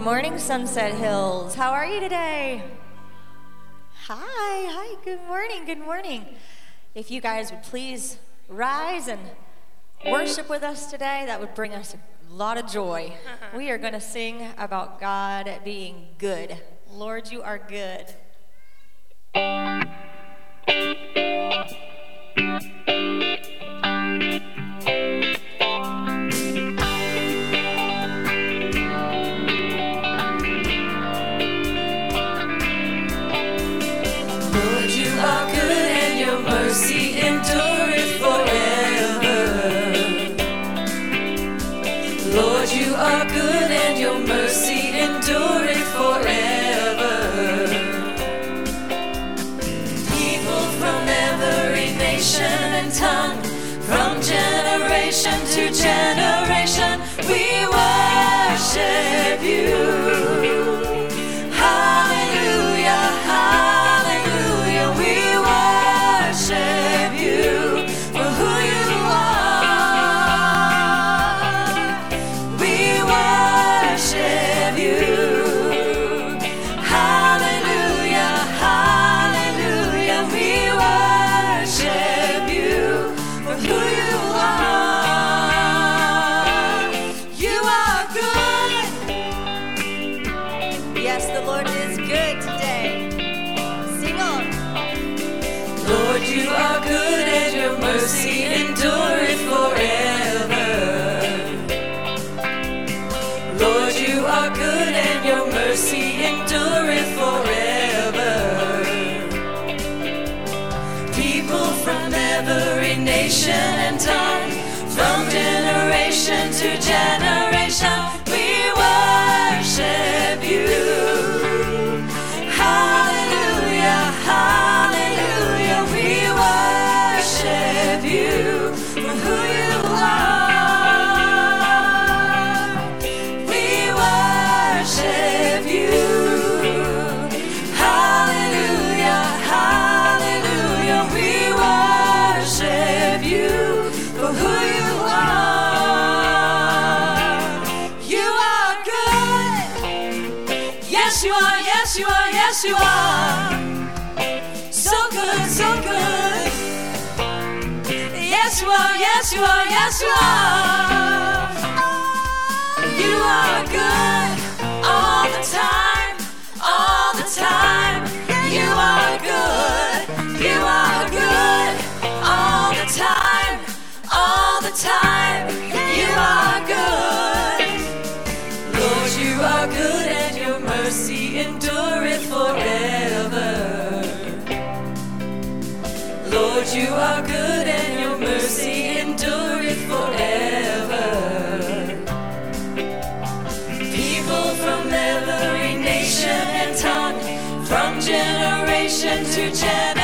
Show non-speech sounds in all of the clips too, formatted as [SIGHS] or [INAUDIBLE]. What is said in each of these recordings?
morning, Sunset Hills. How are you today? Hi, hi, good morning, good morning. If you guys would please rise and worship with us today, that would bring us a lot of joy. [LAUGHS] We are going to sing about God being good. Lord, you are good. Nation yes, you are. So good, so good. Yes, you are, yes, you are, yes, you are. You are good all the time, all the time. You are good, you are good all the time, all the time. Are good and your mercy endureth forever. People from every nation and tongue, from generation to generation,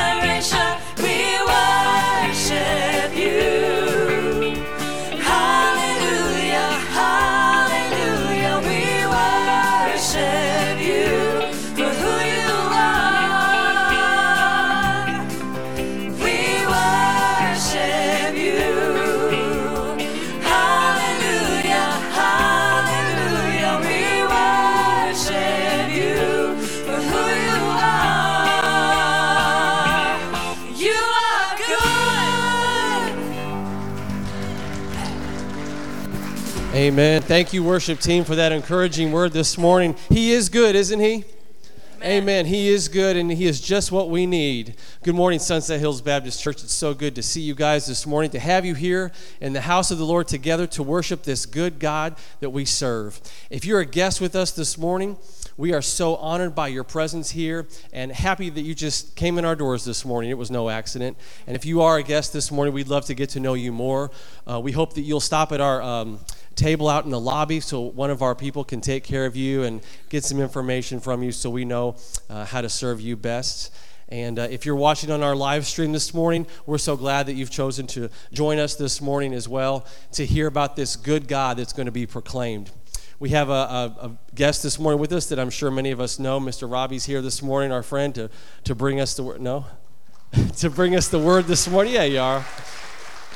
Amen. Thank you, worship team, for that encouraging word this morning. He is good, isn't he? Amen. He is good and He is just what we need. Good morning, Sunset Hills Baptist Church. It's so good to see you guys this morning, to have you here in the house of the Lord together to worship this good God that we serve. If you're a guest with us this morning, we are so honored by your presence here and happy that you just came in our doors this morning. It was no accident. And if you are a guest this morning, we'd love to get to know you more. Uh, we hope that you'll stop at our um, table out in the lobby so one of our people can take care of you and get some information from you so we know uh, how to serve you best. And uh, if you're watching on our live stream this morning, we're so glad that you've chosen to join us this morning as well to hear about this good God that's going to be proclaimed. We have a, a, a, guest this morning with us that I'm sure many of us know. Mr. Robbie's here this morning, our friend, to, to bring us the word. No? [LAUGHS] to bring us the word this morning. Yeah, you are.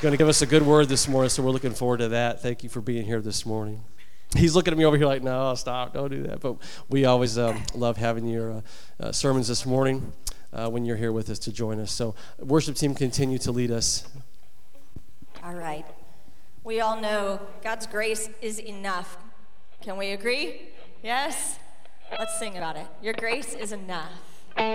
Going to give us a good word this morning, so we're looking forward to that. Thank you for being here this morning. He's looking at me over here like, no, stop, don't do that. But we always um, love having your uh, uh, sermons this morning uh, when you're here with us to join us. So, worship team, continue to lead us. All right. We all know God's grace is enough. Can we agree? Yes? Let's sing about it. Your grace is enough. Great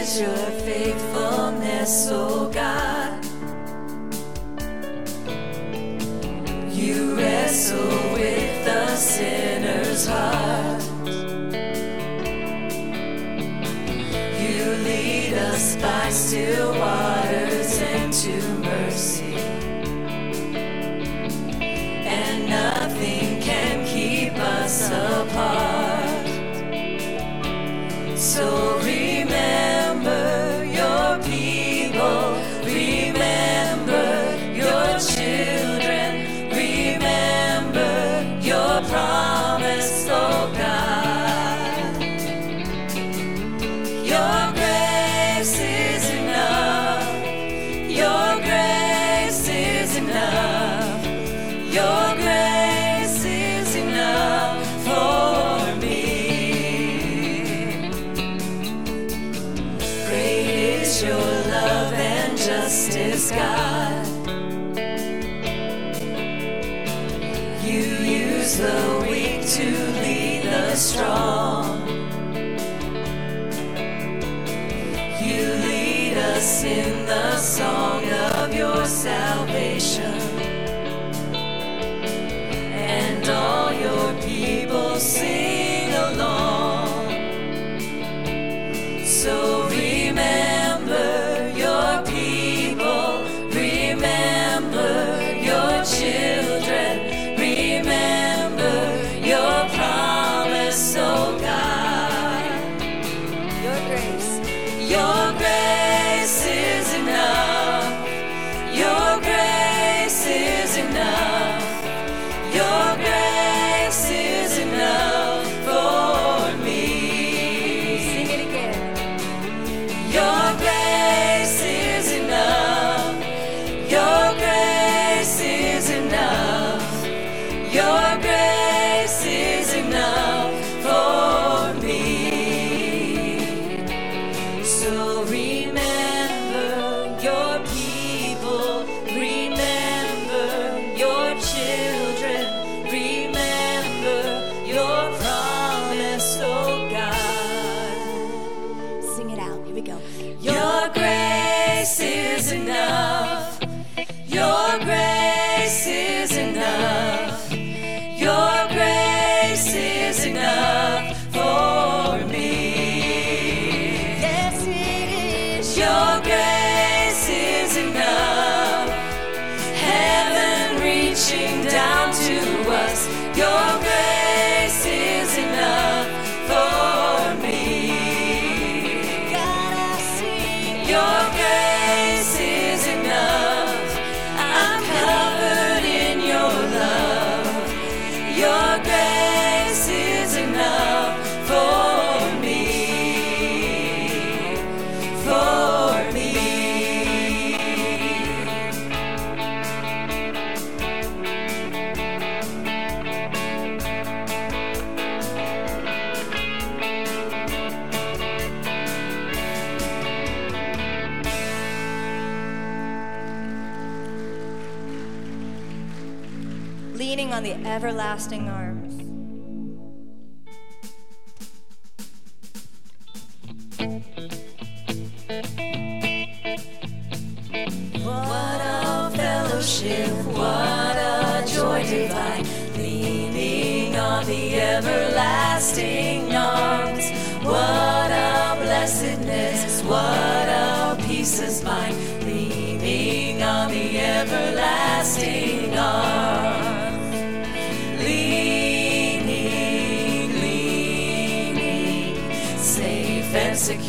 is your faithfulness, O God. You wrestle with the sinner's heart. By still waters into mercy. And nothing can keep us apart. So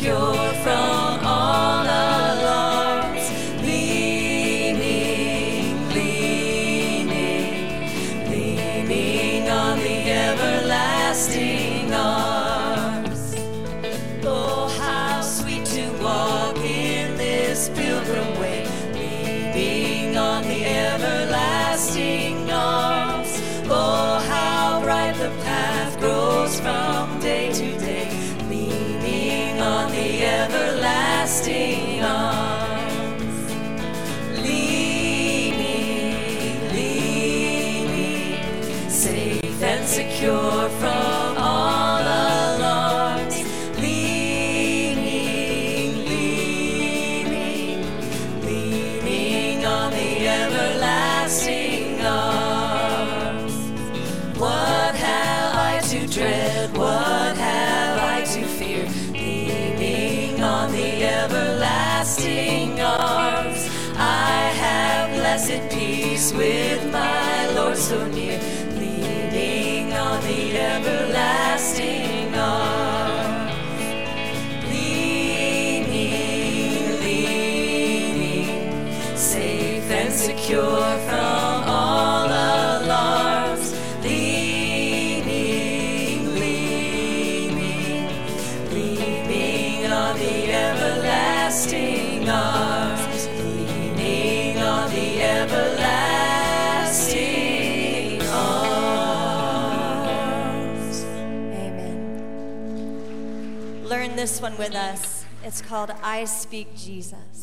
secure from everlasting arms. I have blessed peace with my Lord so near. Leaning on the everlasting arms. Leaning, leaning, safe and secure from this one with us. It's called I Speak Jesus.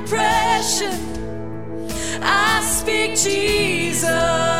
Depression, I speak Jesus.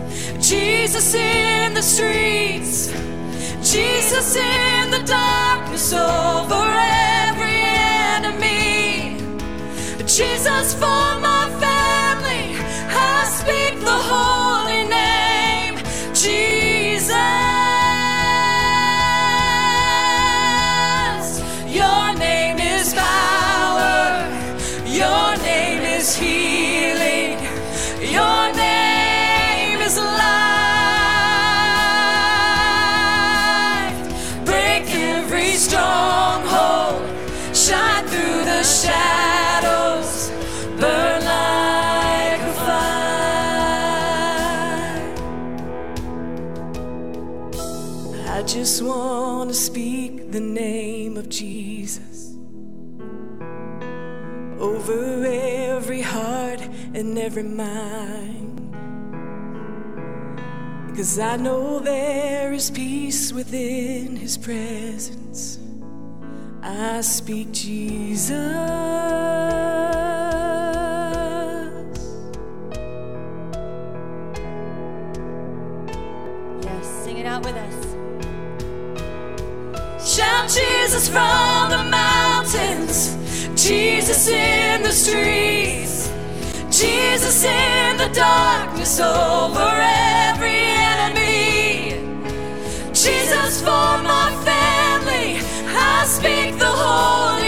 Jesus in the streets, Jesus in the darkness over every enemy, Jesus for my family. And every mind. Cause I know there is peace within his presence. I speak Jesus. Yes, sing it out with us. Shout Jesus from the mountains, Jesus in the streets, Jesus in the darkness over every enemy, Jesus for my family. I speak the holy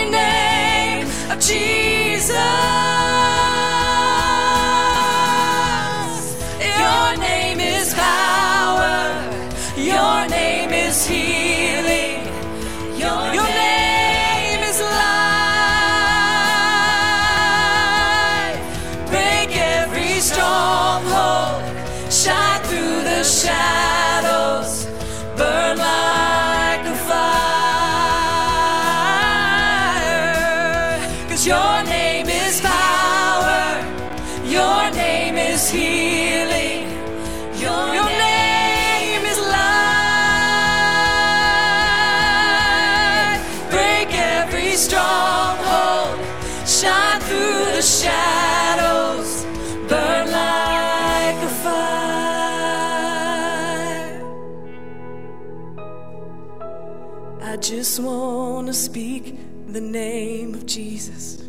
the name of Jesus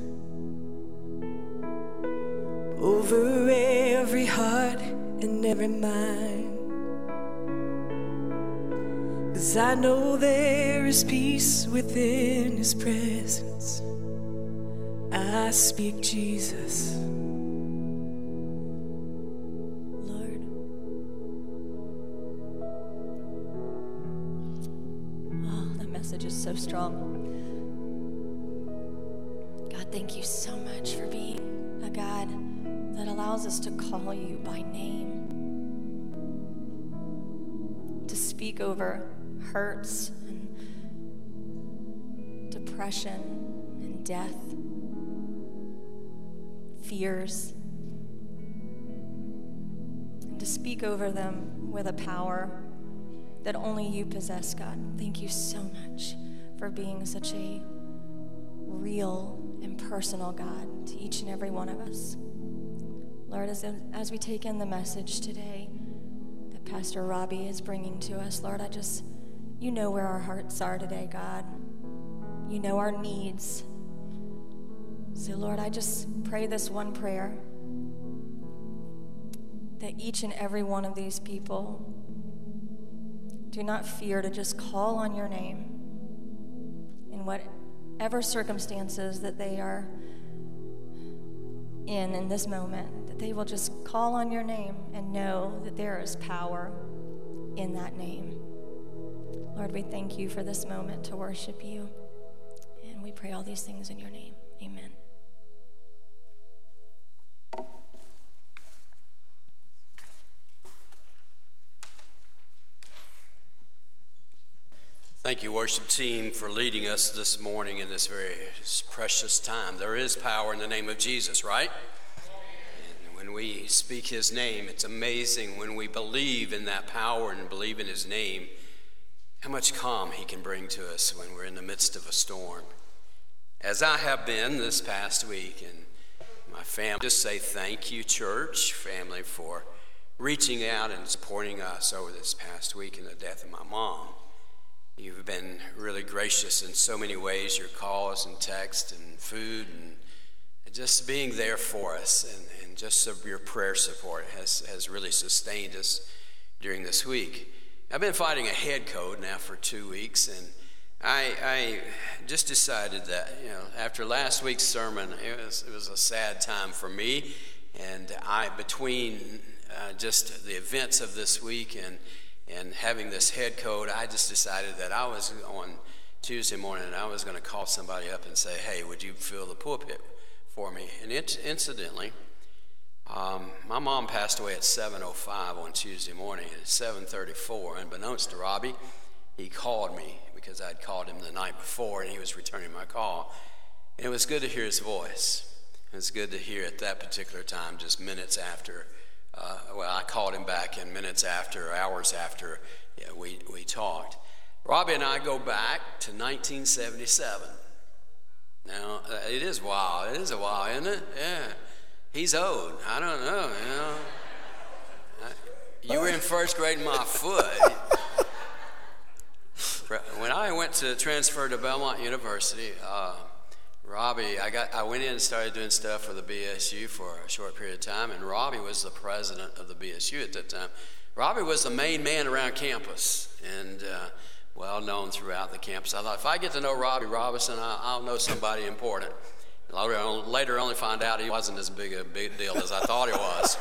over every heart and every mind. Cause I know there is peace within His presence. I speak Jesus. Oh, that message is so strong. Thank you so much for being a God that allows us to call you by name, to speak over hurts and depression and death, fears and to speak over them with a power that only you possess, God. Thank you so much for being such a real and personal God to each and every one of us. Lord, as, as we take in the message today that Pastor Robbie is bringing to us, Lord, I just, you know where our hearts are today, God. You know our needs. So, Lord, I just pray this one prayer that each and every one of these people do not fear to just call on your name in whatever circumstances that they are in in this moment, that they will just call on your name and know that there is power in that name. Lord, we thank you for this moment to worship you. And we pray all these things in your name. Amen. Thank you, worship team, for leading us this morning in this very precious time. There is power in the name of Jesus, right? And when we speak his name, it's amazing when we believe in that power and believe in his name, how much calm he can bring to us when we're in the midst of a storm. As I have been this past week, and my family, just say thank you, church family, for reaching out and supporting us over this past week in the death of my mom. You've been really gracious in so many ways your calls and text and food and just being there for us and, and just your prayer support has, has really sustained us during this week. I've been fighting a head cold now for two weeks and I, I just decided that, you know, after last week's sermon, it was, it was a sad time for me. And I, between uh, just the events of this week and and having this head cold, I just decided that I was on Tuesday morning and I was going to call somebody up and say, hey, would you fill the pulpit for me? And it, incidentally, um, my mom passed away at 7.05 on Tuesday morning. At 7.34, unbeknownst to Robbie, he called me because I'd called him the night before and he was returning my call. And it was good to hear his voice. It was good to hear at that particular time, just minutes after. Uh, well, I called him back in minutes after, hours after yeah, we, we talked. Robbie and I go back to 1977. Now, uh, it is wild. It is a while, isn't it? Yeah. He's old. I don't know, you know. You were in first grade in my foot. [LAUGHS] when I went to transfer to Belmont University, uh, Robbie, I got I went in and started doing stuff for the BSU for a short period of time, and Robbie was the president of the BSU at that time. Robbie was the main man around campus, and uh, well known throughout the campus. I thought if I get to know Robbie Robinson, I, will know somebody important. Later, later, only find out he wasn't as big a big deal as I thought he was.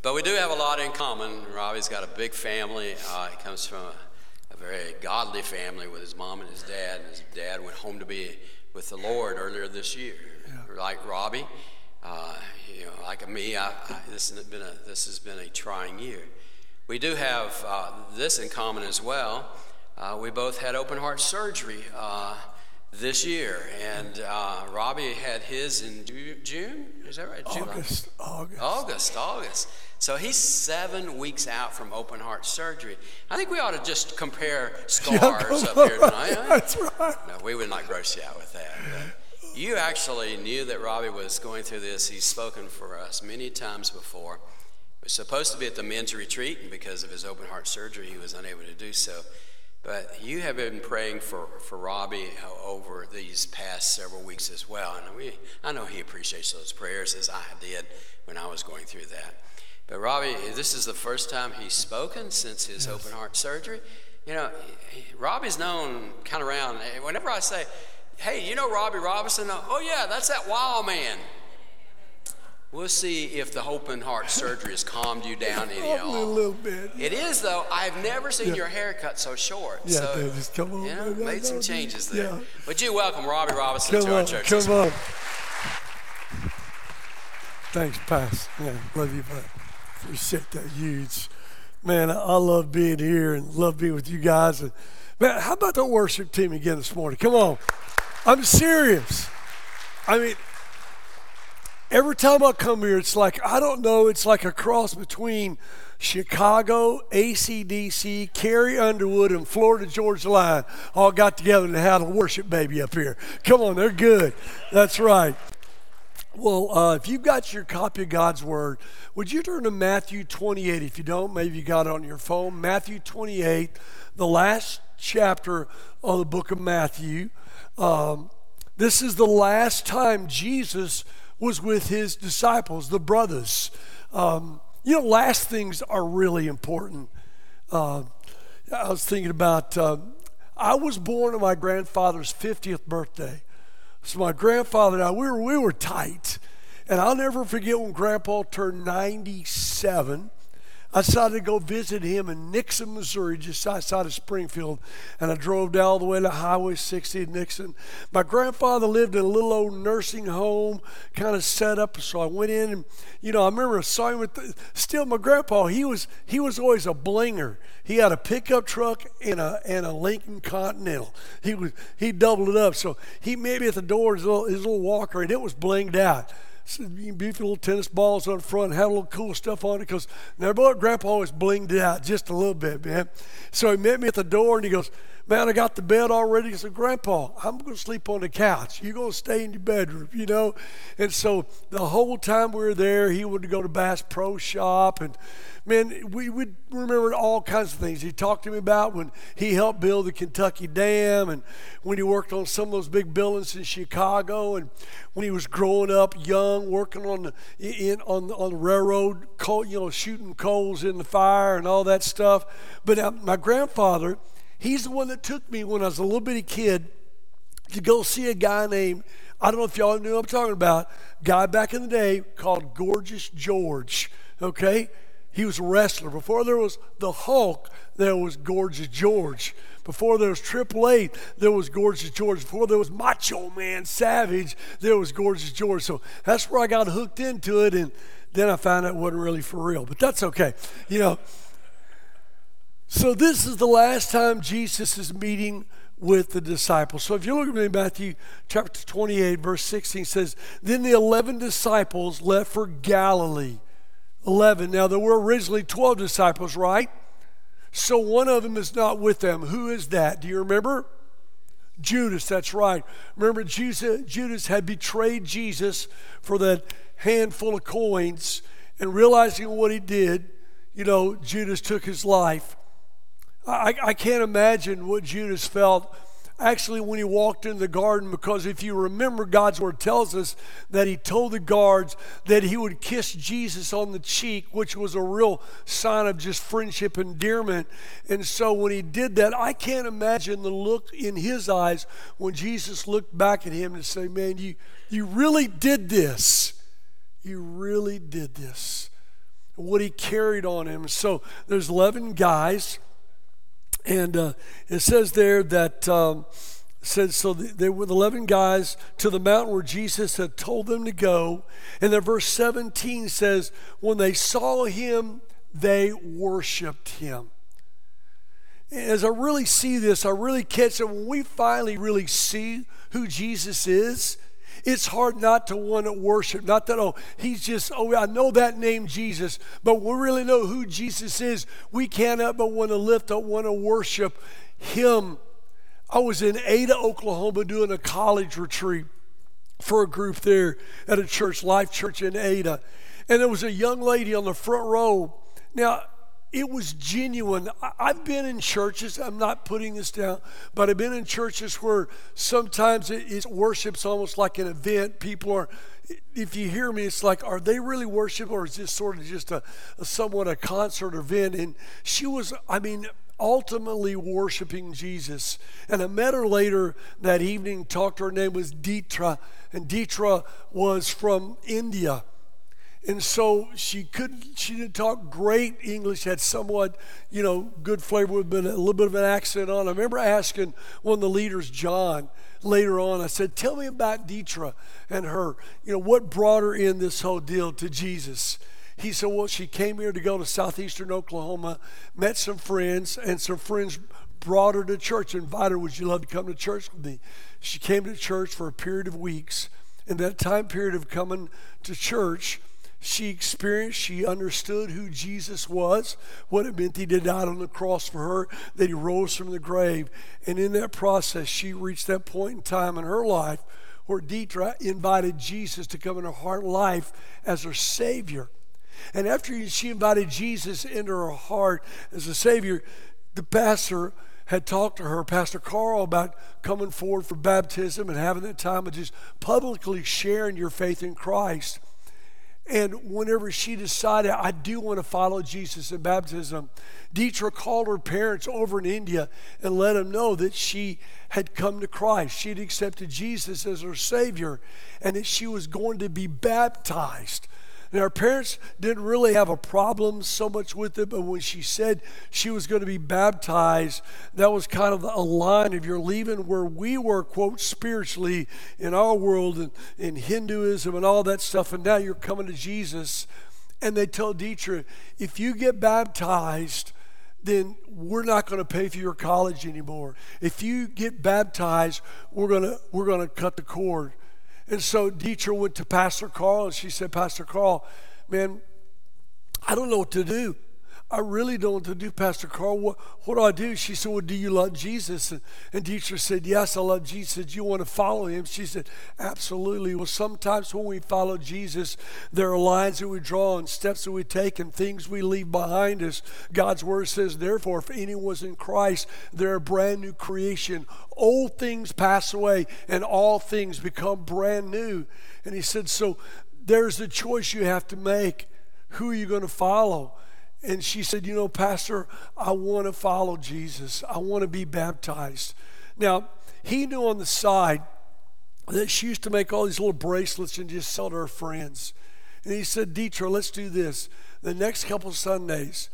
But we do have a lot in common. Robbie's got a big family. Uh, he comes from a, very godly family with his mom and his dad. And his dad went home to be with the Lord earlier this year. Yeah. Like Robbie, uh, you know, like me, I, I, this, has been a, this has been a trying year. We do have uh, this in common as well. Uh, we both had open heart surgery uh, this year, and uh, Robbie had his in June. Is that right? August. August. August. August. So he's seven weeks out from open heart surgery. I think we ought to just compare [LAUGHS] scars up here tonight. That's right. No, we would not gross you out with that. You actually knew that Robbie was going through this. He's spoken for us many times before. He was supposed to be at the men's retreat, and because of his open heart surgery, he was unable to do so. But you have been praying for, for Robbie uh, over these past several weeks as well. And we, I know he appreciates those prayers as I did when I was going through that. But Robbie, this is the first time he's spoken since his yes. open heart surgery. You know, Robbie's known kind of around. Whenever I say, "Hey, you know Robbie Robinson?" Oh yeah, that's that wild man. We'll see if the open heart surgery has calmed you down [LAUGHS] any at all. A little bit. It is though. I've never seen yeah. your haircut so short. Yeah, so, just come on. You know, made some changes there. Yeah. Would you welcome Robbie Robinson come to on, our church? Come on. Thanks, Pass. Yeah, love you, bud. Appreciate that huge. Man, I love being here and love being with you guys. And man, how about the worship team again this morning? Come on. I'm serious. I mean, every time I come here, it's like, I don't know, it's like a cross between Chicago, ACDC, Carrie Underwood, and Florida Georgia Line all got together and had a worship baby up here. Come on, they're good. That's right. Well, uh, if you've got your copy of God's Word, would you turn to Matthew 28? If you don't, maybe you got it on your phone. Matthew 28, the last chapter of the book of Matthew. Um, this is the last time Jesus was with his disciples, the brothers. Um, you know, last things are really important. Uh, I was thinking about, uh, I was born on my grandfather's 50th birthday. So my grandfather and I, we were, we were tight. And I'll never forget when Grandpa turned 97. I decided to go visit him in Nixa, Missouri, just outside of Springfield. And I drove down all the way to Highway 60 in Nixa. My grandfather lived in a little old nursing home, kind of set up. So I went in and, you know, I remember I saw him with, the, still my grandpa, he was, he was always a blinger. He had a pickup truck and a, and a Lincoln Continental. He was, he doubled it up. So he me at the door, his little, his little walker, and it was blinged out beautiful little tennis balls on the front, had a little cool stuff on it because now, Grandpa always blinged it out just a little bit, man. So he met me at the door and he goes, Man, I got the bed already. He said, Grandpa, I'm going to sleep on the couch. You're going to stay in your bedroom, you know? And so the whole time we were there, he would go to Bass Pro Shop and man, we would remember all kinds of things. He talked to me about when he helped build the Kentucky Dam and when he worked on some of those big buildings in Chicago and when he was growing up young, working on the, in, on, on the railroad, coal, you know, shooting coals in the fire and all that stuff. But uh, my grandfather, he's the one that took me when I was a little bitty kid to go see a guy named I don't know if y'all knew I'm talking about, guy back in the day called Gorgeous George. Okay? He was a wrestler. Before there was the Hulk, there was Gorgeous George. Before there was Triple H, there was Gorgeous George. Before there was Macho Man Savage, there was Gorgeous George. So that's where I got hooked into it, and then I found out it wasn't really for real. But that's okay, you know. So, this is the last time Jesus is meeting with the disciples. So, if you look at Matthew chapter 28, verse 16 says, Then the 11 disciples left for Galilee. 11. Now, there were originally 12 disciples, right? So, one of them is not with them. Who is that? Do you remember? Judas, that's right. Remember, Judas had betrayed Jesus for that handful of coins, and realizing what he did, you know, Judas took his life. I, I can't imagine what Judas felt actually when he walked in the garden because if you remember god's word tells us that he told the guards that he would kiss jesus on the cheek which was a real sign of just friendship endearment. And so when he did that i can't imagine the look in his eyes when jesus looked back at him and said man you, you really did this. You really did this. What he carried on him. So there's 11 guys and uh, it says there that um, said so there were 11 guys to the mountain where Jesus had told them to go. And then verse 17 says, when they saw him, they worshiped him. As I really see this, I really catch it. When we finally really see who Jesus is, it's hard not to want to worship. Not that, oh, he's just, oh, I know that name Jesus, but we really know who Jesus is. We cannot but want to lift up, want to worship him. I was in Ada, Oklahoma, doing a college retreat for a group there at a church, Life Church in Ada. And there was a young lady on the front row. Now, it was genuine. I've been in churches, I'm not putting this down, but I've been in churches where sometimes it, worship's almost like an event. People are, if you hear me, it's like, are they really worship or is this sort of just a, a somewhat a concert event? And she was, I mean, ultimately worshiping Jesus. And I met her later that evening, talked to her, her name was Deetra, and Deetra was from India. And so she couldn't, she didn't talk great English, had somewhat, you know, good flavor with a little bit of an accent on. I remember asking one of the leaders, John, later on, I said, Tell me about Deetra and her. You know, what brought her in this whole deal to Jesus? He said, Well, she came here to go to southeastern Oklahoma, met some friends, and some friends brought her to church, invited her, Would you love to come to church with me? She came to church for a period of weeks. In that time period of coming to church, she experienced, she understood who Jesus was, what it meant he did die on the cross for her, that he rose from the grave. And in that process, she reached that point in time in her life where Deetra invited Jesus to come into her heart life as her Savior. And after she invited Jesus into her heart as a Savior, the pastor had talked to her, Pastor Carl, about coming forward for baptism and having that time of just publicly sharing your faith in Christ. And whenever she decided, I do want to follow Jesus in baptism, Deetra called her parents over in India and let them know that she had come to Christ. She had accepted Jesus as her Savior and that she was going to be baptized. And our parents didn't really have a problem so much with it, but when she said she was going to be baptized, that was kind of a line of you're leaving where we were, quote, spiritually in our world and in Hinduism and all that stuff, and now you're coming to Jesus. And they tell Deetra, if you get baptized, then we're not going to pay for your college anymore. If you get baptized, we're going to we're going to cut the cord. And so Deetra went to Pastor Carl and she said, Pastor Carl, man, I don't know what to do. I really don't know what to do, Pastor Carl. What, what do I do? She said, Well, do you love Jesus? And, and Deetra said, Yes, I love Jesus. Do you want to follow him? She said, Absolutely. Well, sometimes when we follow Jesus, there are lines that we draw and steps that we take and things we leave behind us. God's word says, Therefore, if anyone's in Christ, they're a brand new creation. Old things pass away and all things become brand new. And he said, So there's a choice you have to make. Who are you going to follow? And she said, You know, Pastor, I want to follow Jesus. I want to be baptized. Now, he knew on the side that she used to make all these little bracelets and just sell to her friends. And he said, Deetra, let's do this. The next couple Sundays,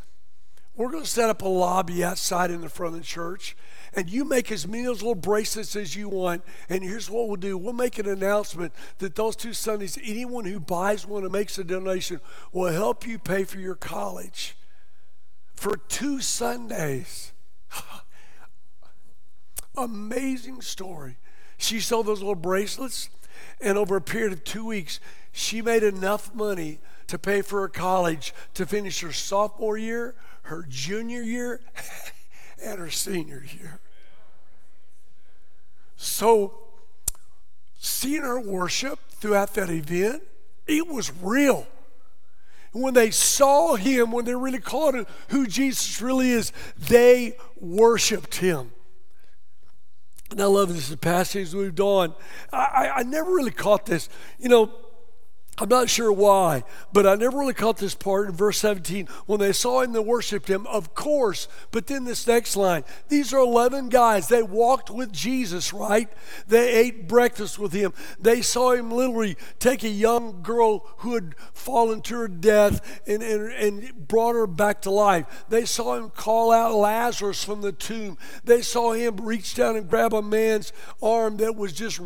we're going to set up a lobby outside in the front of the church and you make as many those little bracelets as you want. And here's what we'll do we'll make an announcement that those two Sundays, anyone who buys one and makes a donation will help you pay for your college. for two Sundays. [SIGHS] Amazing story. She sold those little bracelets, and over a period of two weeks, she made enough money to pay for her college to finish her sophomore year, her junior year, [LAUGHS] and her senior year. So, seeing her worship throughout that event, it was real. When they saw him, when they really caught him, who Jesus really is, they worshiped him. And I love this passage We moved on. I, I, I never really caught this. You know, I'm not sure why, but I never really caught this part in verse 17. When they saw him, they worshiped him, of course. But then this next line these are 11 guys. They walked with Jesus, right? They ate breakfast with him. They saw him literally take a young girl who had fallen to her death and, and, and brought her back to life. They saw him call out Lazarus from the tomb. They saw him reach down and grab a man's arm that was just,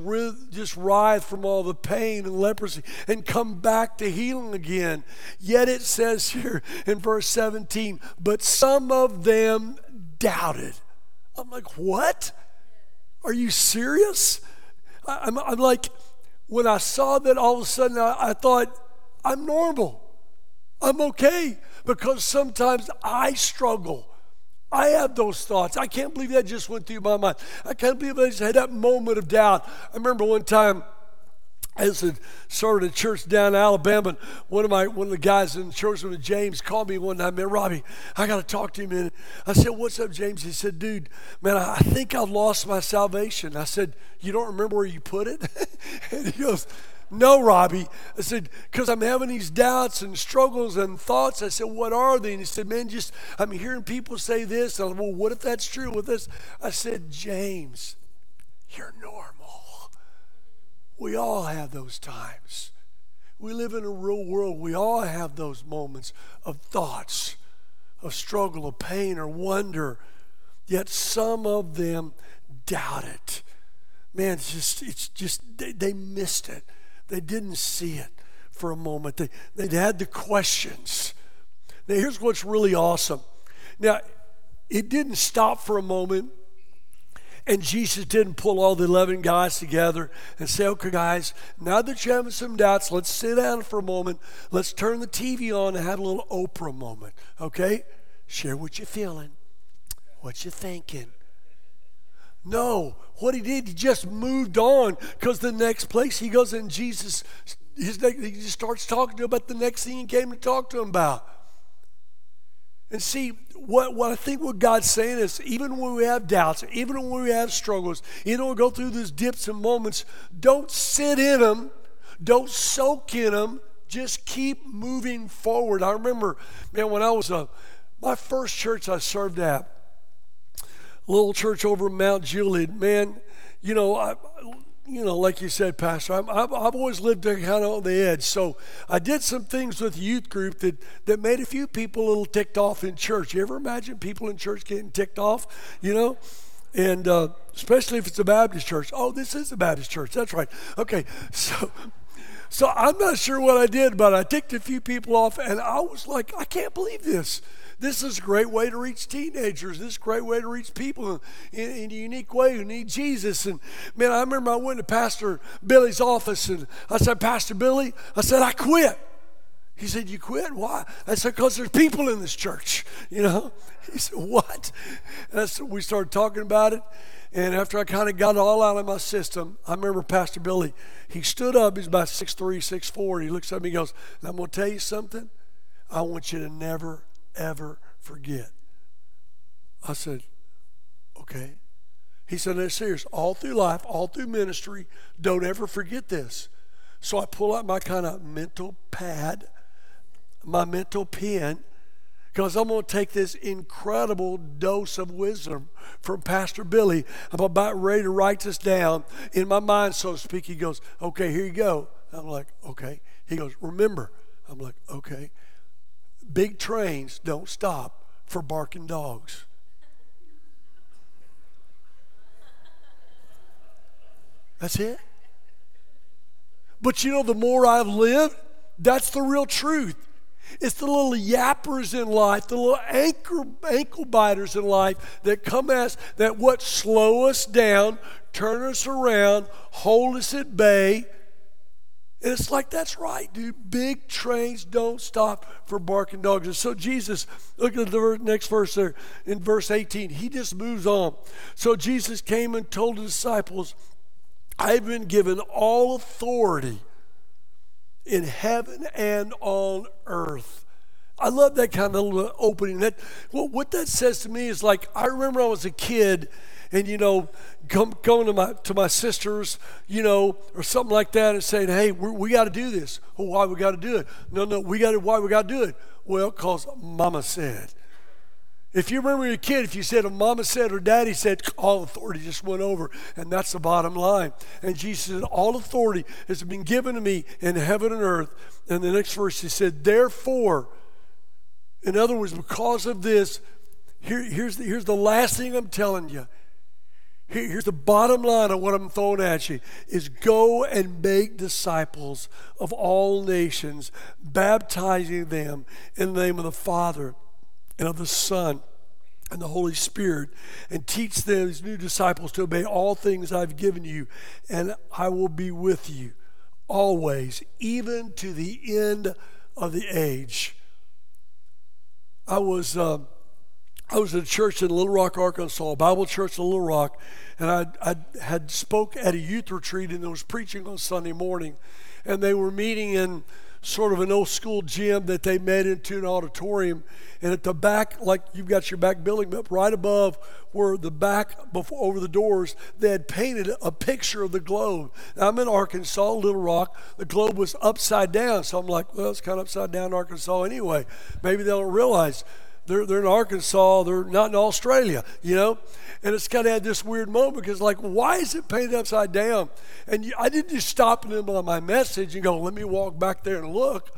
just writhed from all the pain and leprosy and come come back to healing again. Yet it says here in verse 17, but some of them doubted. I'm like, what? Are you serious? I'm, I'm like, when I saw that, all of a sudden I, I thought, I'm normal. I'm okay because sometimes I struggle. I have those thoughts. I can't believe that just went through my mind. I can't believe I just had that moment of doubt. I remember one time as a started a church down in Alabama. One of my one of the guys in the church with James called me one night, man, Robbie, I got to talk to you, man. I said, What's up, James? He said, Dude, man, I think I've lost my salvation. I said, You don't remember where you put it? [LAUGHS] and he goes, no, Robbie. I said, because I'm having these doubts and struggles and thoughts. I said, what are they? And he said, man, just, I'm hearing people say this. And I'm, well, what if that's true with this? I said, James, you're normal. We all have those times. We live in a real world. We all have those moments of thoughts, of struggle, of pain, or wonder. Yet some of them doubt it. Man, it's just, it's just they, they missed it. They didn't see it for a moment. They, they had the questions. Now, here's what's really awesome. Now, it didn't stop for a moment and Jesus didn't pull all the 11 guys together and say, okay, guys, now that you're having some doubts, let's sit down for a moment. Let's turn the TV on and have a little Oprah moment, okay? Share what you're feeling, what you're thinking. No, what he did, he just moved on because the next place he goes and Jesus, his, he just starts talking to him about the next thing he came to talk to him about. And see, what, what I think what God's saying is even when we have doubts, even when we have struggles, even when we go through these dips and moments, don't sit in them, don't soak in them, just keep moving forward. I remember, man, when I was a, my first church I served at, little church over Mount Juliet, man, you know, I, you know, like you said, Pastor, i have always lived kind of on the edge. So I did some things with youth group that, that made a few people a little ticked off in church. You ever imagine people in church getting ticked off, you know? And uh, especially if it's a Baptist church. Oh, this is a Baptist church. That's right. Okay, [LAUGHS] so so I'm not sure what I did, but I ticked a few people off, and I was like, I can't believe this. This is a great way to reach teenagers. This is a great way to reach people in, in a unique way who need Jesus. And man, I remember I went to Pastor Billy's office and I said, Pastor Billy, I said, I quit. He said, You quit? Why? I said, Because there's people in this church, [LAUGHS] you know? He said, What? And we started talking about it. And after I kind of got it all out of my system, I remember Pastor Billy, he stood up, he's about 6'3, 6'4, he looks at me and goes, I'm going to tell you something. I want you to never, ever forget. I said, okay. He said, no, serious. All through life, all through ministry, don't ever forget this. So I pull out my kind of mental pad, my mental pen, because I'm going to take this incredible dose of wisdom from Pastor Billy. I'm about ready to write this down in my mind, so to speak. He goes, Okay, here you go. I'm like, Okay. He goes, Remember. I'm like, Okay big trains don't stop for barking dogs. That's it. But you know, the more I've lived, that's the real truth. It's the little yappers in life, the little anchor, ankle biters in life that come as that what slow us down, turn us around, hold us at bay. And it's like, that's right, dude. Big trains don't stop for barking dogs. And so Jesus, look at the next verse there in verse 18. He just moves on. So Jesus came and told the disciples, I've been given all authority in heaven and on earth. I love that kind of little opening. That what that says to me is like I remember I was a kid, and you know, come, going to my to my sisters, you know, or something like that, and saying, "Hey, we got to do this." Why we got to do it? No, no, we got to. Why we got to do it? Well, cause Mama said. If you remember your kid, if you said, or mama said, or daddy said, all authority just went over. And that's the bottom line. And Jesus said, All authority has been given to me in heaven and earth. And the next verse he said, Therefore, in other words, because of this, here, here's, the, here's the last thing I'm telling you. Here, here's the bottom line of what I'm throwing at you is go and make disciples of all nations, baptizing them in the name of the Father and of the Son and the Holy Spirit, and teach these new disciples, to obey all things I've given you, and I will be with you always, even to the end of the age. I was. Uh, I was at a church in Little Rock, Arkansas, a Bible church in Little Rock, and I, I had spoke at a youth retreat and I was preaching on Sunday morning, and they were meeting in sort of an old school gym that they made into an auditorium. And at the back, like you've got your back building, but right above where the back before, over the doors, they had painted a picture of the globe. Now, I'm in Arkansas, Little Rock. The globe was upside down. So I'm like, well, it's kind of upside down Arkansas anyway. Maybe they don't realize they're, they're in Arkansas, they're not in Australia, you know? And it's kind of had this weird moment because, like, why is it painted upside down? And you, I didn't just stop in the middle of my message and go, let me walk back there and look.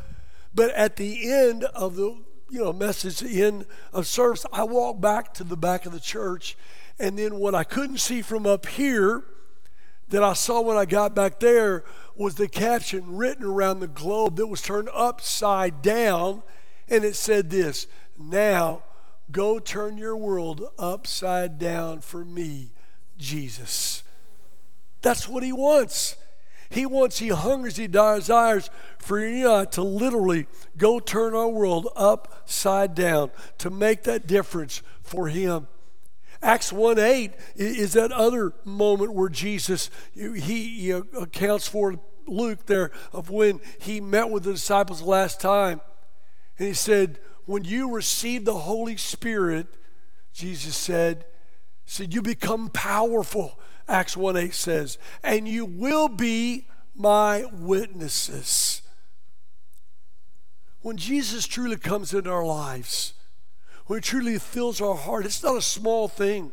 But at the end of the you know message, the end of service, I walked back to the back of the church, and then what I couldn't see from up here, that I saw when I got back there, was the caption written around the globe that was turned upside down, and it said this: "Now." Go turn your world upside down for me, Jesus. That's what he wants. He wants, he hungers, he desires for you and I to literally go turn our world upside down to make that difference for him. Acts 1 8 is that other moment where Jesus, he, he accounts for Luke there of when he met with the disciples last time. And he said, when you receive the Holy Spirit, Jesus said, said you become powerful, Acts 1 8 says, and you will be my witnesses. When Jesus truly comes into our lives, when it truly fills our heart, it's not a small thing.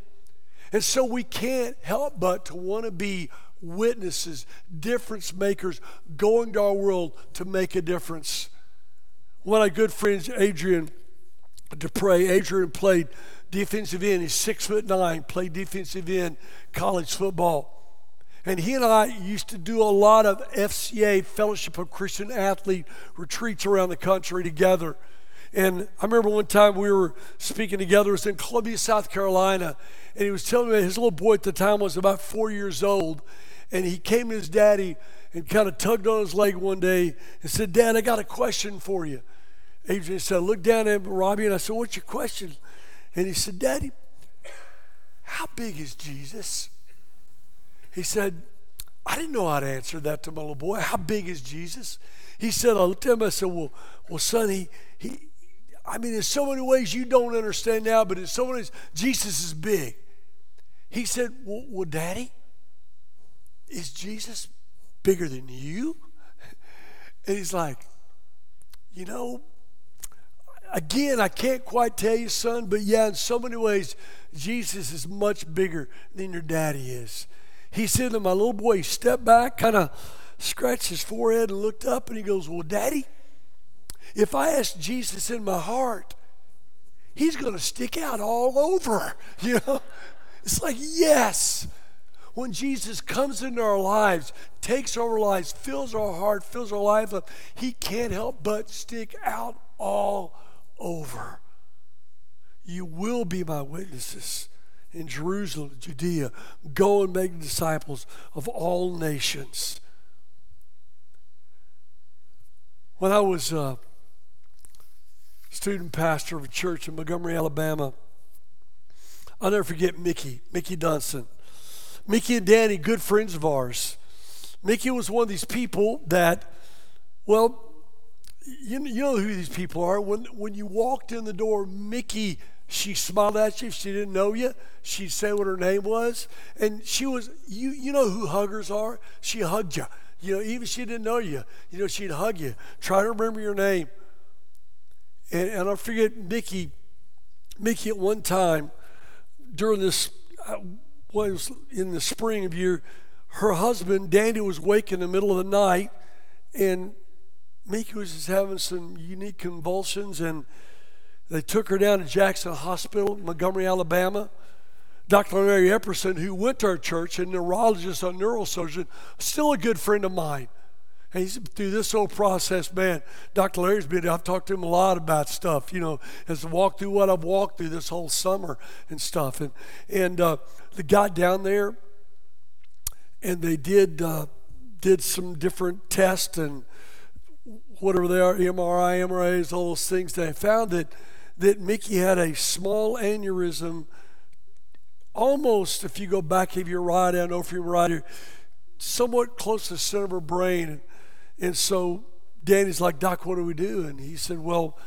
And so we can't help but to want to be witnesses, difference makers, going to our world to make a difference. One of my good friends, Adrian Dupre, Adrian played defensive end. He's six foot nine, played defensive end college football. And he and I used to do a lot of FCA, Fellowship of Christian Athlete, retreats around the country together. And I remember one time we were speaking together, it was in Columbia, South Carolina, and he was telling me his little boy at the time was about four years old. And he came to his daddy and kind of tugged on his leg one day and said, Dad, I got a question for you. Adrian said, I looked down at Robbie and I said, What's your question? And he said, Daddy, how big is Jesus? He said, I didn't know how to answer that to my little boy. How big is Jesus? He said, I looked at him, I said, Well, well, son, he he I mean, in so many ways you don't understand now, but in so many ways, Jesus is big. He said, Well, well Daddy, is Jesus bigger than you? And he's like, You know, again, I can't quite tell you, son, but yeah, in so many ways, Jesus is much bigger than your daddy is. He said to my little boy, he stepped back, kind of scratched his forehead and looked up, and he goes, Well, daddy, if I ask Jesus in my heart, he's going to stick out all over. [LAUGHS] You know? It's like, yes. When Jesus comes into our lives, takes over our lives, fills our heart, fills our life up, he can't help but stick out all over. You will be my witnesses in Jerusalem, Judea. Go and make disciples of all nations. When I was a student pastor of a church in Montgomery, Alabama, I'll never forget Mickey, Mickey Dunson. Mickey and Danny, good friends of ours. Mickey was one of these people that, well, you, you know who these people are. When, when you walked in the door, Mickey, she smiled at you. If she didn't know you, she'd say what her name was. And she was, you, you know who huggers are? She hugged you. You know, even if she didn't know you, you know, she'd hug you. Try to remember your name. And, and I forget Mickey, Mickey at one time during this, uh, was in the spring of year, her husband, Danny, was awake in the middle of the night, and Mickey was just having some unique convulsions, and they took her down to Jackson Hospital, Montgomery, Alabama. Dr. Larry Epperson, who went to our church, a neurologist, a neurosurgeon, still a good friend of mine. And he's through this whole process, man. Dr. Larry's been, I've talked to him a lot about stuff, you know, as to walk through what I've walked through this whole summer and stuff. And, and uh, they got down there and they did, uh, did some different tests and whatever they are, MRI, MRAs, all those things. They found that, that Mickey had a small aneurysm, almost, if you go back, if you're right, know if you're right somewhat close to the center of her brain. And so Danny's like, Doc, what do we do? And he said, Well,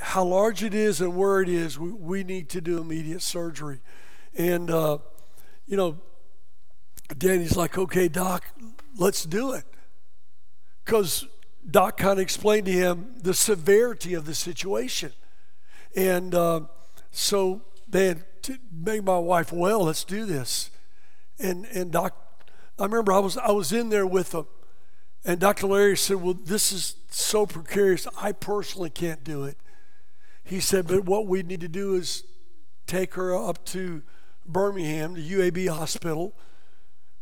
how large it is and where it is, we, we need to do immediate surgery. And, uh, you know, Danny's like, Okay, Doc, let's do it. Because Doc kind of explained to him the severity of the situation. And uh, so, man, to make my wife well, let's do this. And, and Doc, I remember I was, I was in there with them and Dr. Larry said, Well, this is so precarious. I personally can't do it. He said, But what we need to do is take her up to Birmingham, the UAB hospital,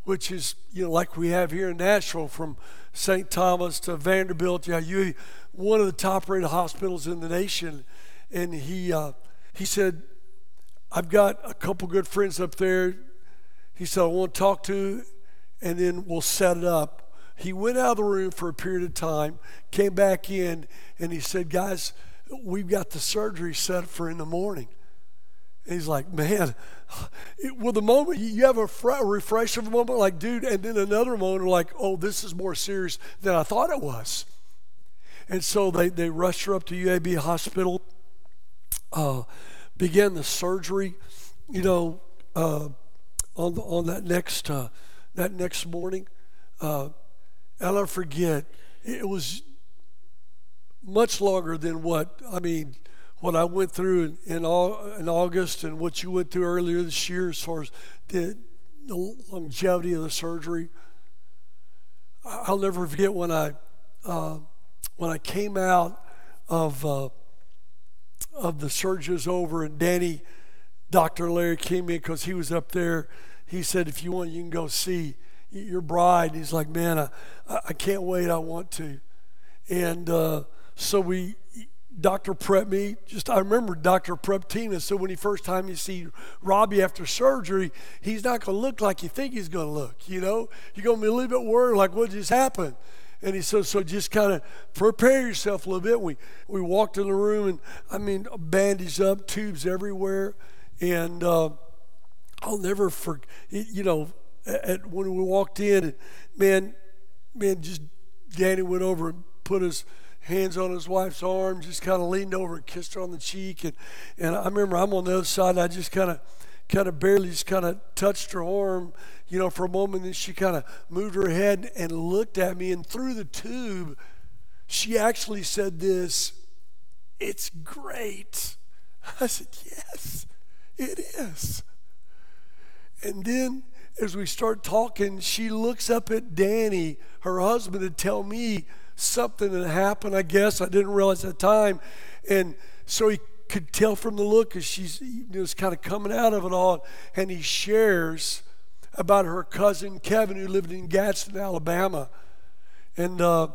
which is, you know, like we have here in Nashville from St. Thomas to Vanderbilt. Yeah, you, one of the top rated hospitals in the nation. And he, uh, he said, I've got a couple good friends up there. He said, I want to talk to, and then we'll set it up. He went out of the room for a period of time, came back in, and he said, Guys, we've got the surgery set for in the morning. He's like, Man, it, well, the moment you have a, fr- a refresh of a moment, like, dude, and then another moment, like, oh, this is more serious than I thought it was. And so they, they rushed her up to UAB hospital, uh, began the surgery, you know, uh, on, the, on that next, uh, that next morning. Uh, I'll never forget, it was much longer than what, I mean, what I went through in, in, in August and what you went through earlier this year as far as the, the longevity of the surgery. I'll never forget when I, uh, when I came out of, uh, of the surgery over and Danny, Dr. Larry came in because he was up there. He said, if you want, you can go see your bride. He's like, man, I, I can't wait. I want to. And uh, so we, Doctor Prep me. Just I remember Doctor prepped Tina. So when he first time you see Robbie after surgery, he's not going to look like you think he's going to look. You know, you're going to be a little bit worried, like what just happened. And he said, so just kind of prepare yourself a little bit. We we walked in the room, and I mean, bandaged up, tubes everywhere, and uh, I'll never forget. You know, at, when we walked in, man, man, just Danny went over and put his hands on his wife's arm, just kind of leaned over and kissed her on the cheek. And, and I remember I'm on the other side, and I just kind of kind of barely just kind of touched her arm, you know, for a moment. And she kind of moved her head and looked at me. And through the tube, she actually said this It's great. I said, Yes, it is. And then as we start talking, she looks up at Danny, her husband, to tell me something had happened, I guess. I didn't realize at the time. And so he could tell from the look as she's was kind of coming out of it all. And he shares about her cousin Kevin, who lived in Gadsden, Alabama. And uh,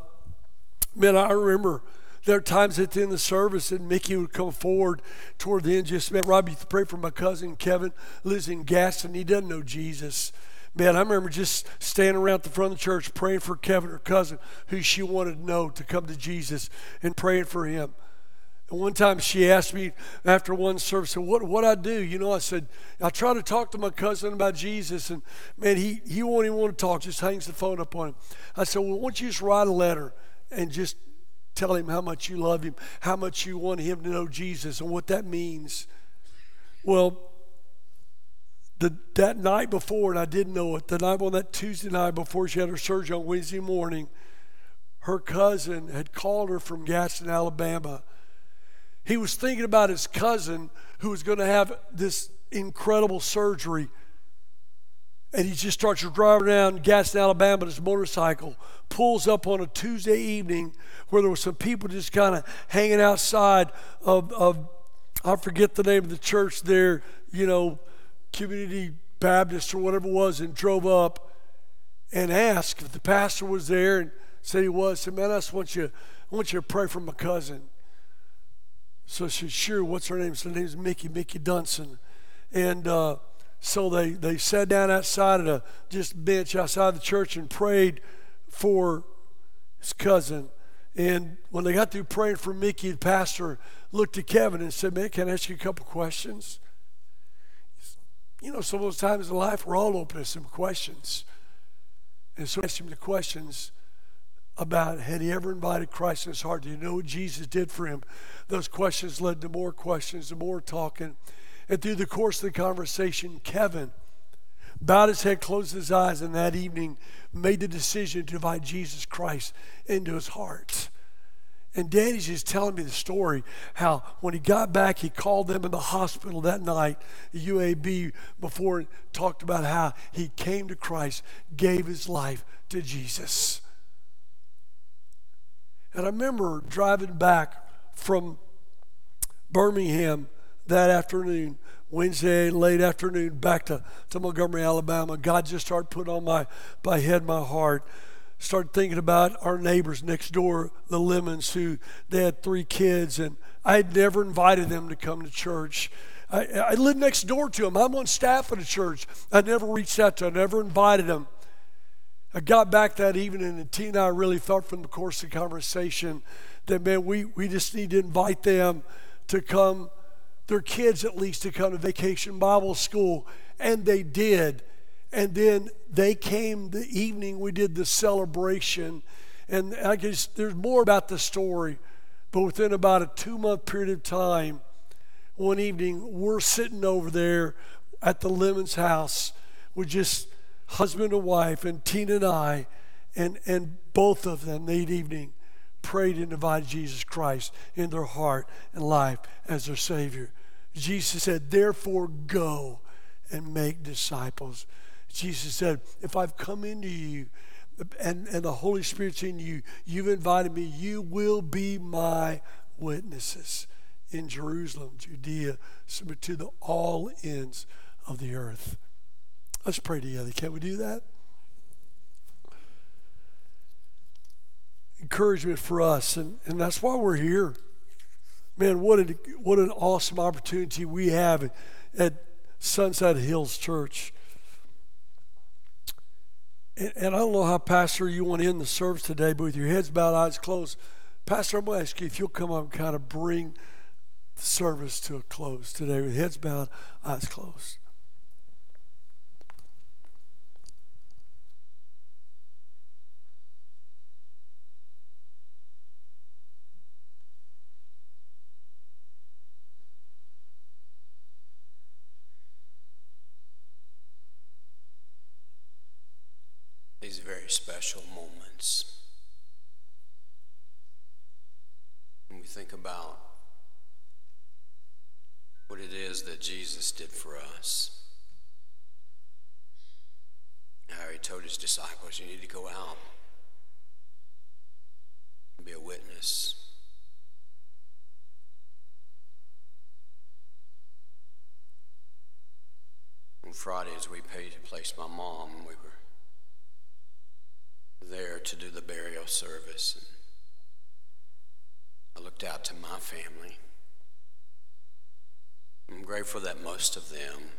man, I remember There are times at the end of the service that Mickey would come forward toward the end, just, man, Robbie, pray for my cousin Kevin, lives in Gadsden. He doesn't know Jesus. Man, I remember just standing around the front of the church praying for Kevin, her cousin, who she wanted to know to come to Jesus and praying for him. And one time she asked me after one service, what what I do? You know, I said, I try to talk to my cousin about Jesus, and man, he, he won't even want to talk, just hangs the phone up on him. I said, Well, why don't you just write a letter and just tell him how much you love him, how much you want him to know Jesus and what that means. Well, the, that night before, and I didn't know it, the night on that Tuesday night before she had her surgery on Wednesday morning, her cousin had called her from Gadsden, Alabama. He was thinking about his cousin who was going to have this incredible surgery. And he just starts driving down Gadsden, Alabama on his motorcycle, pulls up on a Tuesday evening where there were some people just kind of hanging outside of, of, I forget the name of the church there, you know, Community Baptist or whatever it was, and drove up and asked if the pastor was there and said he was. Said, man, I just want you, I want you to pray for my cousin. So she said, sure, what's her name? So her name's Mickey, Mickey Dunson. And uh, so they, they sat down outside at a just bench outside the church and prayed for his cousin. And when they got through praying for Mickey, the pastor looked at Kevin and said, Man, can I ask you a couple questions? You know, some of those times in life, we're all open to some questions. And so I asked him the questions about had he ever invited Christ in his heart? Do you know what Jesus did for him? Those questions led to more questions and more talking. And through the course of the conversation, Kevin bowed his head, closed his eyes, and that evening made the decision to invite Jesus Christ into his heart. And Danny's just telling me the story how when he got back, he called them in the hospital that night, UAB, before and talked about how he came to Christ, gave his life to Jesus. And I remember driving back from Birmingham that afternoon, Wednesday late afternoon, back to, to Montgomery, Alabama. God just started putting on my, my head, my heart started thinking about our neighbors next door, the Lemons, who they had three kids, and I had never invited them to come to church. I, I lived next door to them. I'm on staff at a church. I never reached out to them, I never invited them. I got back that evening, and Tina and I really thought from the course of the conversation that, man, we, we just need to invite them to come, their kids at least, to come to vacation Bible school. And they did. And then they came the evening we did the celebration. And I guess there's more about the story, but within about a two month period of time, one evening we're sitting over there at the Lemons house with just husband and wife and Tina and I, and, and both of them that evening prayed and invited Jesus Christ in their heart and life as their Savior. Jesus said, Therefore, go and make disciples. Jesus said, If I've come into you and, and the Holy Spirit's in you, you've invited me, you will be my witnesses in Jerusalem, Judea, to the all ends of the earth. Let's pray together. Can we do that? Encouragement for us, and, and that's why we're here. Man, what, a, what an awesome opportunity we have at Sunset Hills Church. And, and I don't know how, Pastor, you want to end the service today, but with your heads bowed, eyes closed, Pastor, I'm going to ask you if you'll come up and kind of bring the service to a close today with heads bowed, eyes closed. these special moments. When we think about what it is that Jesus did for us, how he told his disciples, You need to go out and be a witness. On Fridays, we paid to place my mom. and We were there to do the burial service. And I looked out to my family. I'm grateful that most of them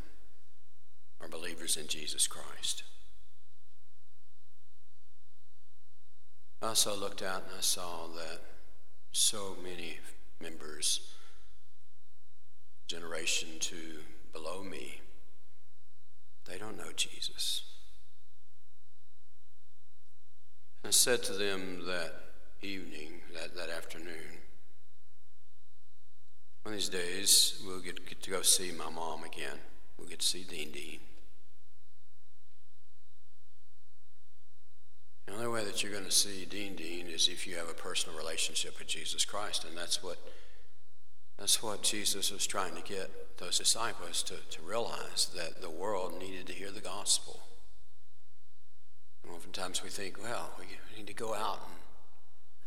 are believers in Jesus Christ. I also looked out and I saw that so many members, generation two below me, they don't know Jesus. I said to them that evening, that, that afternoon, one of these days we'll get, get to go see my mom again. We'll get to see Dean Dean. The only way that you're going to see Dean Dean is if you have a personal relationship with Jesus Christ, and that's what that's what Jesus was trying to get those disciples to, to realize that the world needed to hear the gospel. And oftentimes we think, well, we need to go out and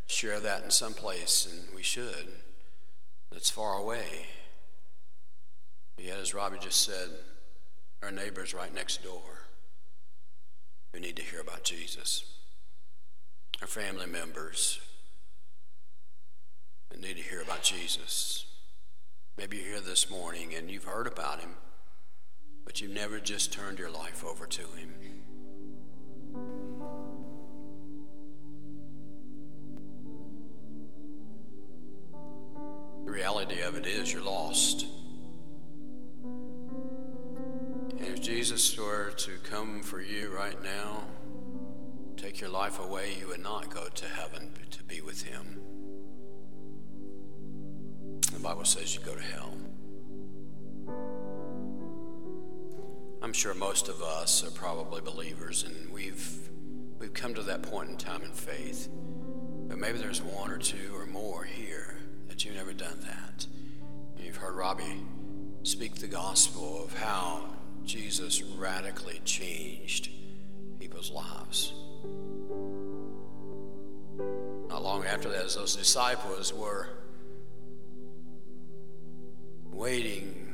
share that in some place, and we should. That's far away. Yet, as Robbie just said, our neighbors right next door who need to hear about Jesus our family members that need to hear about Jesus. Maybe you're here this morning and you've heard about him, but you've never just turned your life over to him. Reality of it is you're lost. And if Jesus were to come for you right now, take your life away, you would not go to heaven to be with him. The Bible says you go to hell. I'm sure most of us are probably believers and we've we've come to that point in time in faith. But maybe there's one or two or more here that you've never done that. You've heard Robbie speak the gospel of how Jesus radically changed people's lives. Not long after that, as those disciples were waiting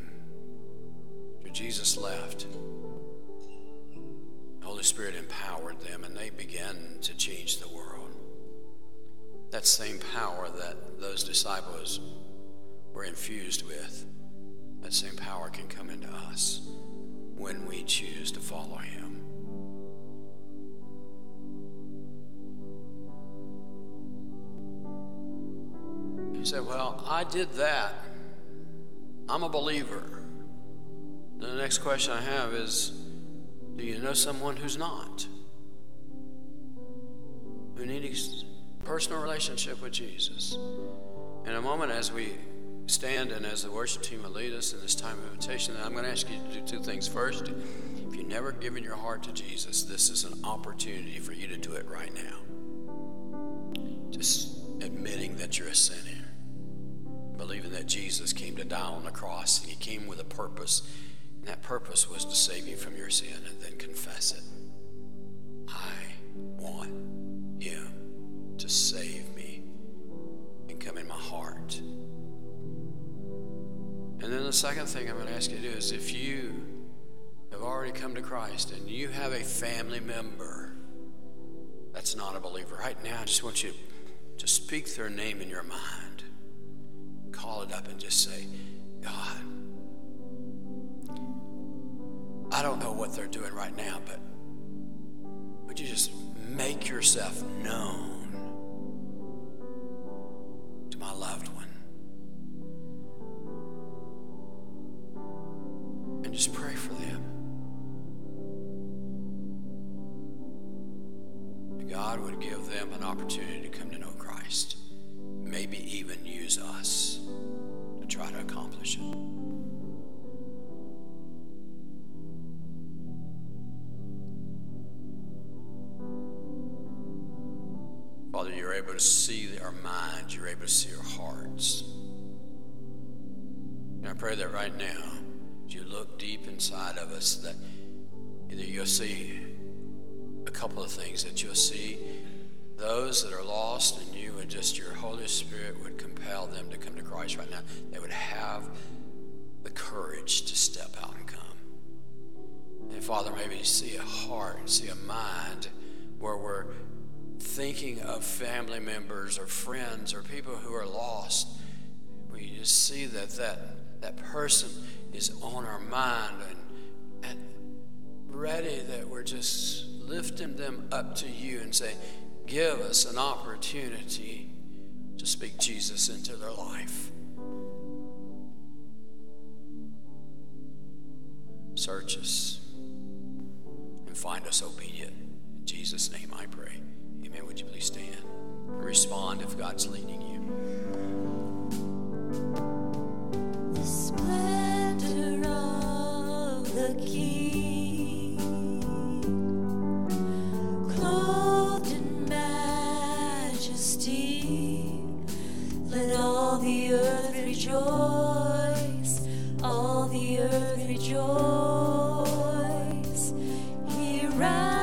till Jesus left, the Holy Spirit empowered them and they began to change the world. That same power that those disciples were infused with, that same power can come into us when we choose to follow Him. say, Well, I did that. I'm a believer. The next question I have is Do you know someone who's not? Who needs personal relationship with Jesus? In a moment, as we stand and as the worship team will lead us in this time of invitation, I'm going to ask you to do two things. First, if you've never given your heart to Jesus, this is an opportunity for you to do it right now. Just admitting that you're a sinner believing that Jesus came to die on the cross and he came with a purpose. And that purpose was to save you from your sin and then confess it. To save me and come in my heart. And then the second thing I'm going to ask you to do is if you have already come to Christ and you have a family member that's not a believer, right now I just want you to speak their name in your mind call it up and just say, God, I don't know what they're doing right now, but would you just make yourself known maybe see a heart, see a mind where we're thinking of family members or friends or people who are lost, we just see that that, that person is on our mind and, and ready that we're just lifting them up to you and say, give us an opportunity to speak Jesus into their life. Search us find us obedient. In Jesus' name I pray. Amen. Would you please stand and respond if God's leading you? The splendor of the King, clothed in majesty, let all the earth rejoice, He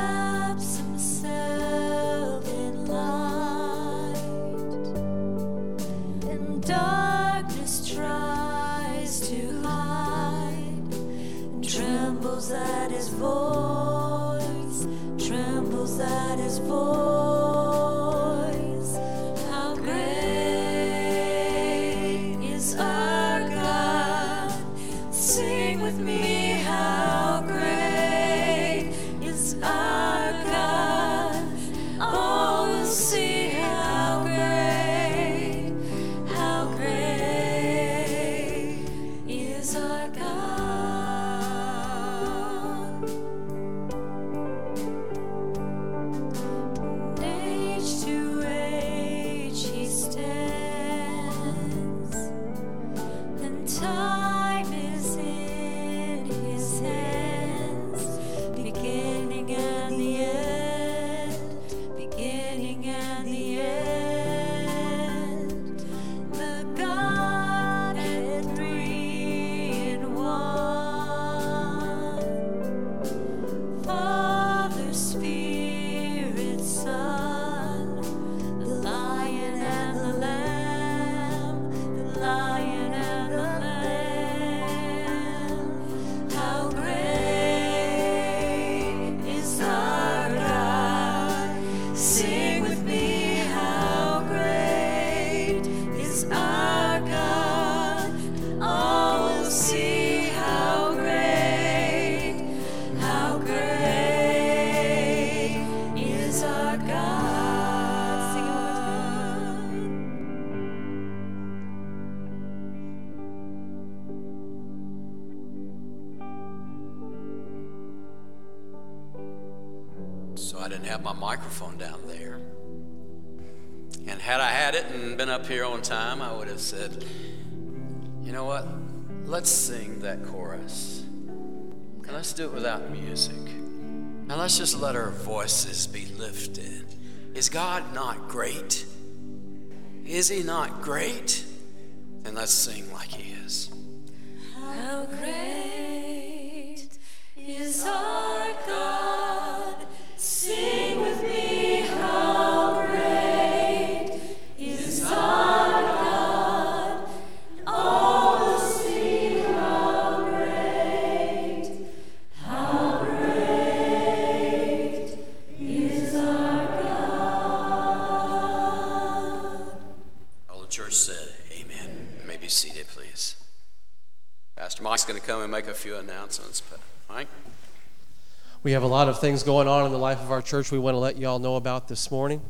have my microphone down there. And had I had it and been up here on time, I would have said, you know what? Let's sing that chorus. And let's do it without music. And let's just let our voices be lifted. Is God not great? Is He not great? And let's sing like He is. How great is our God? Come and make a few announcements. But Mike? We have a lot of things going on in the life of our church we want to let you all know about this morning.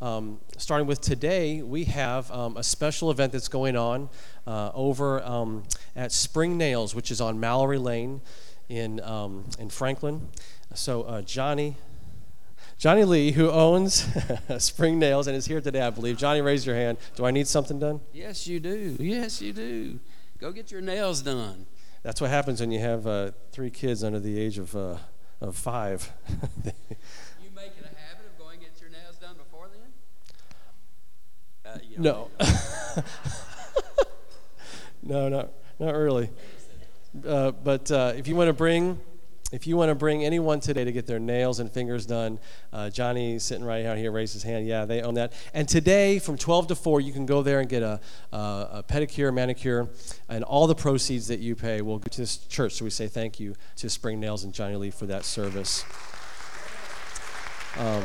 Um, starting with today, we have um, a special event that's going on uh, over um, at Spring Nails, which is on Mallory Lane in, um, in Franklin. So, uh, Johnny. Johnny Lee, who owns [LAUGHS] Spring Nails and is here today, I believe. Johnny, raise your hand. Do I need something done? Yes, you do. Yes, you do. Go get your nails done. That's what happens when you have uh, three kids under the age of, uh, of five. [LAUGHS] You make it a habit of going get your nails done before then? Uh, you know, no. [LAUGHS] no, not, not really. Uh, but uh, if you want to bring, if you want to bring anyone today to get their nails and fingers done, uh, Johnny sitting right out here raised his hand. Yeah, they own that. And today, from 12 to 4, you can go there and get a, a, a pedicure, manicure, and all the proceeds that you pay will go to this church. So we say thank you to Spring Nails and Johnny Lee for that service. Um,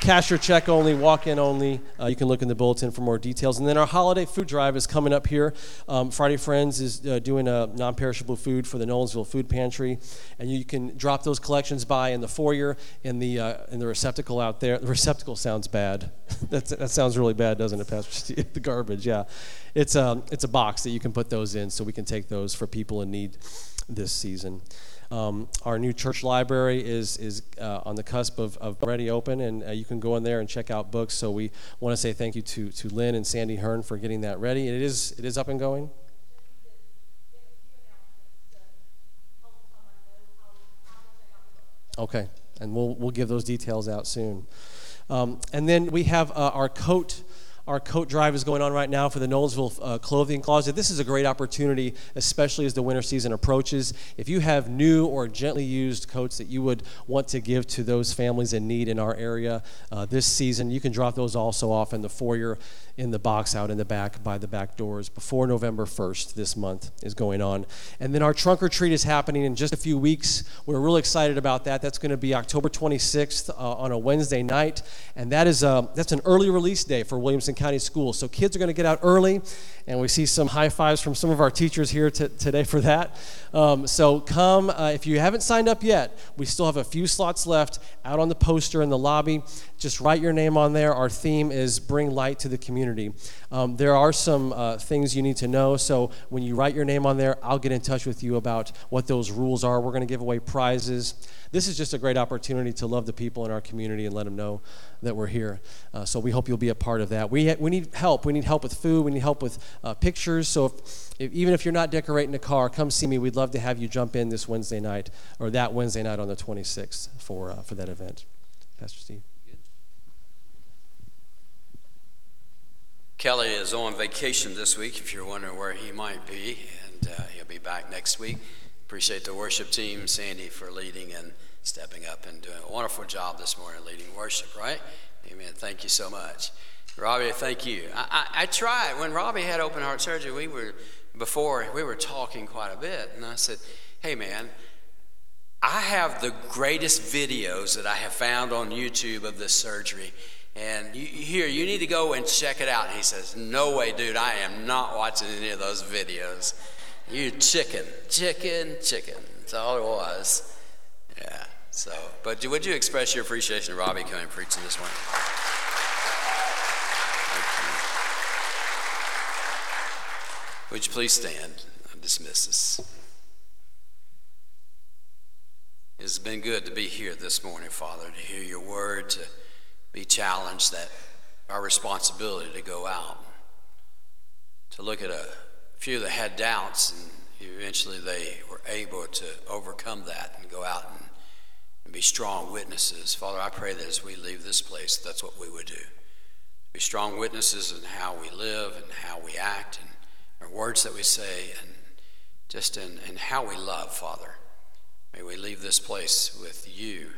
cash or check only, walk in only. Uh, you can look in the bulletin for more details. And then our holiday food drive is coming up here. Um, Friday Friends is uh, doing a non perishable food for the Nolensville Food Pantry. And you can drop those collections by in the foyer, in the, uh, in the receptacle out there. The receptacle sounds bad. [LAUGHS] That's, that sounds really bad, doesn't it, Pastor Steve? [LAUGHS] the garbage, yeah. It's a, um, it's a box that you can put those in so we can take those for people in need this season. Um, our new church library is, is uh, on the cusp of, of already open, and uh, you can go in there and check out books. So we want to say thank you to, to Lynn and Sandy Hearn for getting that ready. It is, it is up and going. Okay, and we'll, we'll give those details out soon. Um, and then we have uh, our coat our coat drive is going on right now for the Nolensville uh, Clothing Closet. This is a great opportunity, especially as the winter season approaches. If you have new or gently used coats that you would want to give to those families in need in our area uh, this season, you can drop those also off in the foyer in the box out in the back by the back doors before November 1st this month is going on. And then our trunk or treat is happening in just a few weeks. We're really excited about that. That's going to be October 26th uh, on a Wednesday night, and that is a, uh, that's an early release day for Williamson County Schools. So kids are going to get out early, and we see some high fives from some of our teachers here t- today for that. Um, so come uh, if you haven't signed up yet. We still have a few slots left out on the poster in the lobby. Just write your name on there. Our theme is bring light to the community. Um, there are some uh, things you need to know. So when you write your name on there, I'll get in touch with you about what those rules are. We're going to give away prizes. This is just a great opportunity to love the people in our community and let them know that we're here. Uh, so we hope you'll be a part of that. We, ha- we need help. We need help with food. We need help with uh, pictures. So if, if, even if you're not decorating a car, come see me. We'd love to have you jump in this Wednesday night or that Wednesday night on the 26th for, uh, for that event. Pastor Steve. Kelly is on vacation this week, if you're wondering where he might be, and uh, he'll be back next week. Appreciate the worship team, Sandy, for leading and stepping up and doing a wonderful job this morning leading worship, right? Amen. Thank you so much. Robbie, thank you. I, I, I tried. When Robbie had open heart surgery, we were, before, we were talking quite a bit, and I said, hey, man, I have the greatest videos that I have found on YouTube of this surgery and you, here, you need to go and check it out. And he says, No way, dude, I am not watching any of those videos. You chicken, chicken, chicken. That's all it was. Yeah. So, but would you express your appreciation to Robbie coming and preaching this morning? Would you please stand? I dismiss this. It's been good to be here this morning, Father, to hear your word, to be challenged that our responsibility to go out, to look at a few that had doubts, and eventually they were able to overcome that and go out and, and be strong witnesses. Father, I pray that as we leave this place, that's what we would do. Be strong witnesses in how we live and how we act and our words that we say and just in, in how we love, Father. May we leave this place with you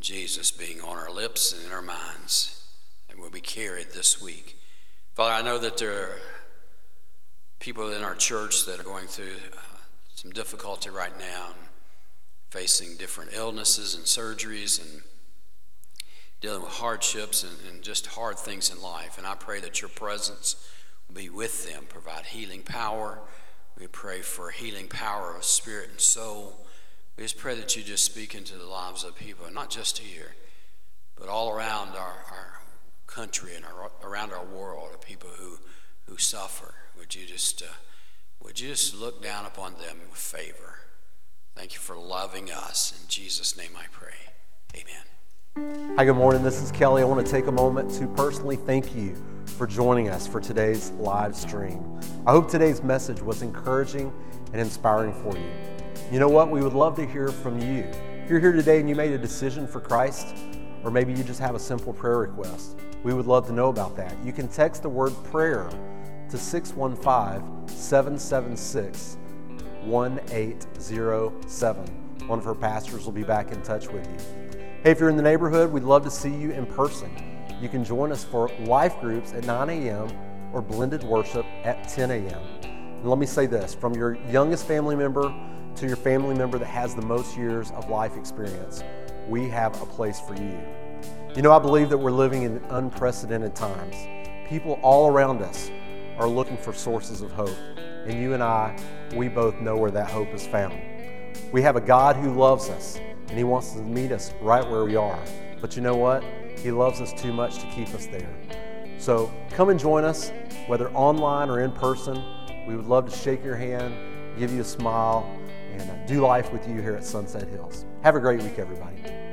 Jesus being on our lips and in our minds, and will be carried this week. Father, I know that there are people in our church that are going through uh, some difficulty right now, facing different illnesses and surgeries and dealing with hardships and, and just hard things in life. And I pray that your presence will be with them, provide healing power. We pray for healing power of spirit and soul. We just pray that you just speak into the lives of people, not just here, but all around our, our country and our, around our world of people who, who suffer. Would you just uh, would you just look down upon them with favor? Thank you for loving us. In Jesus' name I pray. Amen. Hi, good morning. This is Kelly. I want to take a moment to personally thank you for joining us for today's live stream. I hope today's message was encouraging and inspiring for you. You know what? We would love to hear from you. If you're here today and you made a decision for Christ, or maybe you just have a simple prayer request, we would love to know about that. You can text the word prayer to 615 776 1807. One of her pastors will be back in touch with you. Hey, if you're in the neighborhood, we'd love to see you in person. You can join us for life groups at 9 a.m. or blended worship at 10 a.m. And let me say this from your youngest family member to your family member that has the most years of life experience, we have a place for you. You know, I believe that we're living in unprecedented times. People all around us are looking for sources of hope. And you and I, we both know where that hope is found. We have a God who loves us, and He wants to meet us right where we are. But you know what? He loves us too much to keep us there. So come and join us, whether online or in person. We would love to shake your hand, give you a smile, and uh, do life with you here at Sunset Hills. Have a great week, everybody.